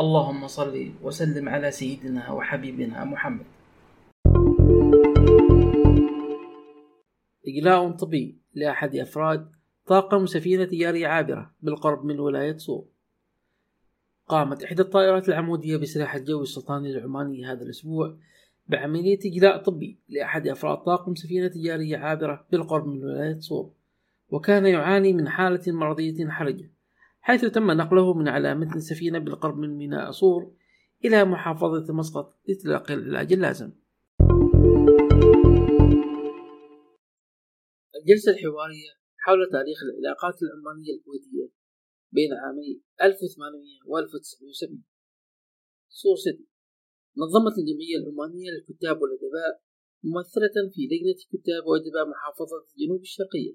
اللهم صل وسلم على سيدنا وحبيبنا محمد. إجلاء طبي لأحد أفراد طاقم سفينة تجارية عابرة بالقرب من ولاية صور قامت إحدى الطائرات العمودية بسلاح الجو السلطاني العماني هذا الأسبوع بعملية إجلاء طبي لأحد أفراد طاقم سفينة تجارية عابرة بالقرب من ولاية صور وكان يعاني من حالة مرضية حرجة. حيث تم نقله من على متن السفينة بالقرب من ميناء صور إلى محافظة مسقط لتلقي العلاج اللازم. الجلسة الحوارية حول تاريخ العلاقات العمانية الكويتية بين عامي 1800 و 1970 صور سيتي نظمت الجمعية العمانية للكتاب والأدباء ممثلة في لجنة كتاب وأدباء محافظة الجنوب الشرقية.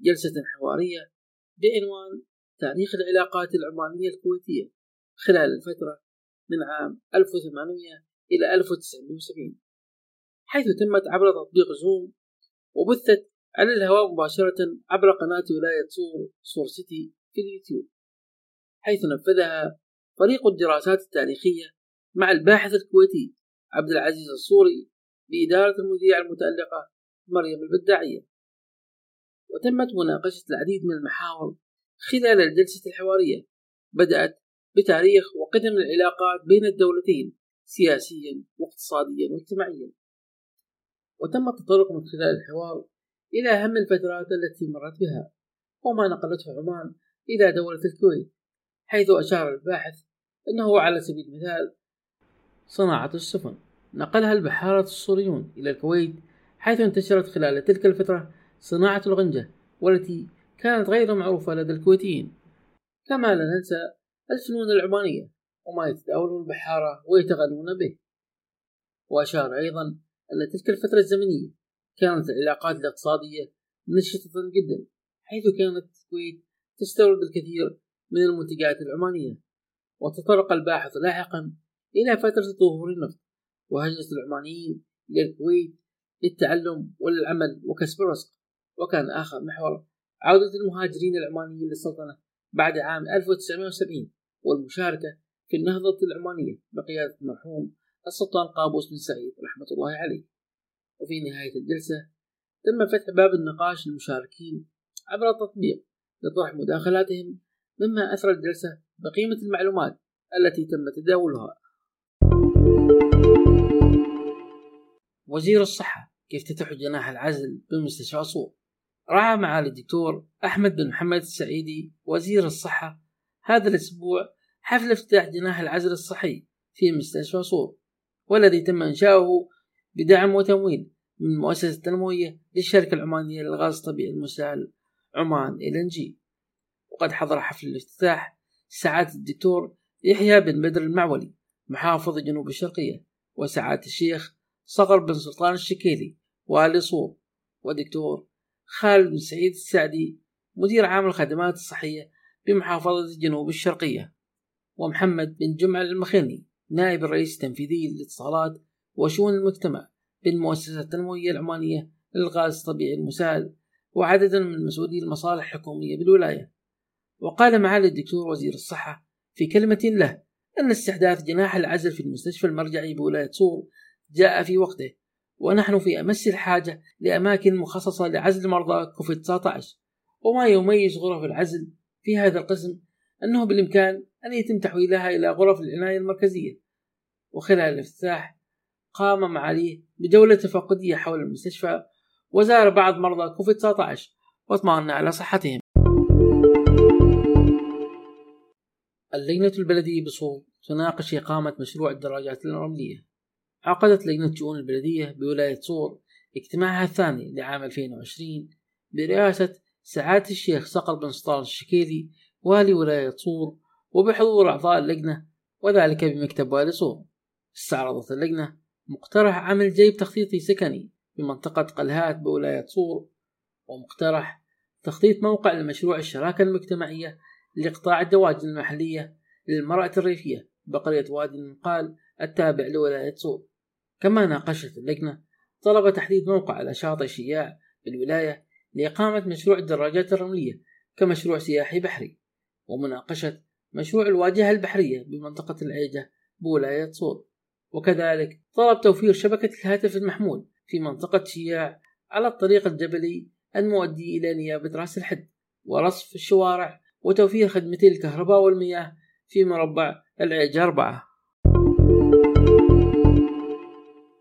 جلسة حوارية بعنوان تاريخ العلاقات العمانية الكويتية خلال الفترة من عام 1800 إلى 1970 حيث تمت عبر تطبيق زوم وبثت على الهواء مباشرة عبر قناة ولاية صور صور سيتي في اليوتيوب حيث نفذها فريق الدراسات التاريخية مع الباحث الكويتي عبد العزيز الصوري بإدارة المذيعة المتألقة مريم البداعية. وتمت مناقشة العديد من المحاور خلال الجلسة الحوارية بدأت بتاريخ وقدم العلاقات بين الدولتين سياسيا واقتصاديا واجتماعيا. وتم التطرق من خلال الحوار إلى أهم الفترات التي مرت بها وما نقلته عمان إلى دولة الكويت حيث أشار الباحث أنه على سبيل المثال صناعة السفن. نقلها البحارة السوريون إلى الكويت حيث انتشرت خلال تلك الفترة صناعة الغنجة والتي كانت غير معروفة لدى الكويتيين. كما لا ننسى الفنون العمانية وما يتداولون البحارة ويتغنون به. وأشار أيضا أن تلك الفترة الزمنية كانت العلاقات الاقتصادية نشطة جدا حيث كانت الكويت تستورد الكثير من المنتجات العمانية. وتطرق الباحث لاحقا إلى فترة ظهور النفط. وهجرة العمانيين إلى الكويت للتعلم والعمل وكسب الرزق. وكان آخر محور عودة المهاجرين العمانيين للسلطنة بعد عام 1970 والمشاركة في النهضة العمانية بقيادة المرحوم السلطان قابوس بن سعيد رحمة الله عليه. وفي نهاية الجلسة تم فتح باب النقاش للمشاركين عبر التطبيق لطرح مداخلاتهم مما أثرى الجلسة بقيمة المعلومات التي تم تداولها. وزير الصحة يفتتح جناح العزل بمستشفى صور رعى معالي الدكتور أحمد بن محمد السعيدي وزير الصحة. هذا الأسبوع حفل افتتاح جناح العزل الصحي في مستشفى صور والذي تم إنشاؤه بدعم وتمويل من مؤسسة التنموية للشركة العمانية للغاز الطبيعي المسال عمان إل جي. وقد حضر حفل الافتتاح سعادة الدكتور يحيى بن بدر المعولي محافظ جنوب الشرقية وسعادة الشيخ صقر بن سلطان الشكيلي والي صور ودكتور خالد بن سعيد السعدي مدير عام الخدمات الصحية بمحافظة جنوب الشرقية ومحمد بن جمعة المخيني نائب الرئيس التنفيذي للاتصالات وشؤون المجتمع بالمؤسسة التنموية العمانية للغاز الطبيعي المسال وعددا من مسؤولي المصالح الحكومية بالولاية. وقال معالي الدكتور وزير الصحة في كلمة له أن استحداث جناح العزل في المستشفى المرجعي بولاية صور جاء في وقته ونحن في أمس الحاجة لأماكن مخصصة لعزل مرضى كوفيد 19 وما يميز غرف العزل في هذا القسم أنه بالإمكان أن يتم تحويلها إلى غرف العناية المركزية. وخلال الافتتاح قام معاليه بجولة تفقدية حول المستشفى وزار بعض مرضى كوفيد 19 واطمأن على صحتهم. اللجنة البلدية بصوت تناقش إقامة مشروع الدراجات الرملية. عقدت لجنة شؤون البلدية بولاية صور اجتماعها الثاني لعام 2020 برئاسة سعادة الشيخ صقر بن سلطان الشكيلي والي ولاية صور وبحضور أعضاء اللجنة وذلك بمكتب والي صور. استعرضت اللجنة مقترح عمل جيب تخطيطي سكني بمنطقة قلهات بولاية صور ومقترح تخطيط موقع لمشروع الشراكة المجتمعية لقطاع الدواجن المحلية للمرأة الريفية بقرية وادي المقال التابع لولاية صور. كما ناقشت اللجنة طلب تحديد موقع على شاطئ شياع بالولاية لإقامة مشروع الدراجات الرملية كمشروع سياحي بحري ومناقشة مشروع الواجهة البحرية بمنطقة العيجة بولاية صور وكذلك طلب توفير شبكة الهاتف المحمول في منطقة شياع على الطريق الجبلي المؤدي إلى نيابة رأس الحد ورصف الشوارع وتوفير خدمتي الكهرباء والمياه في مربع العيجة أربعة.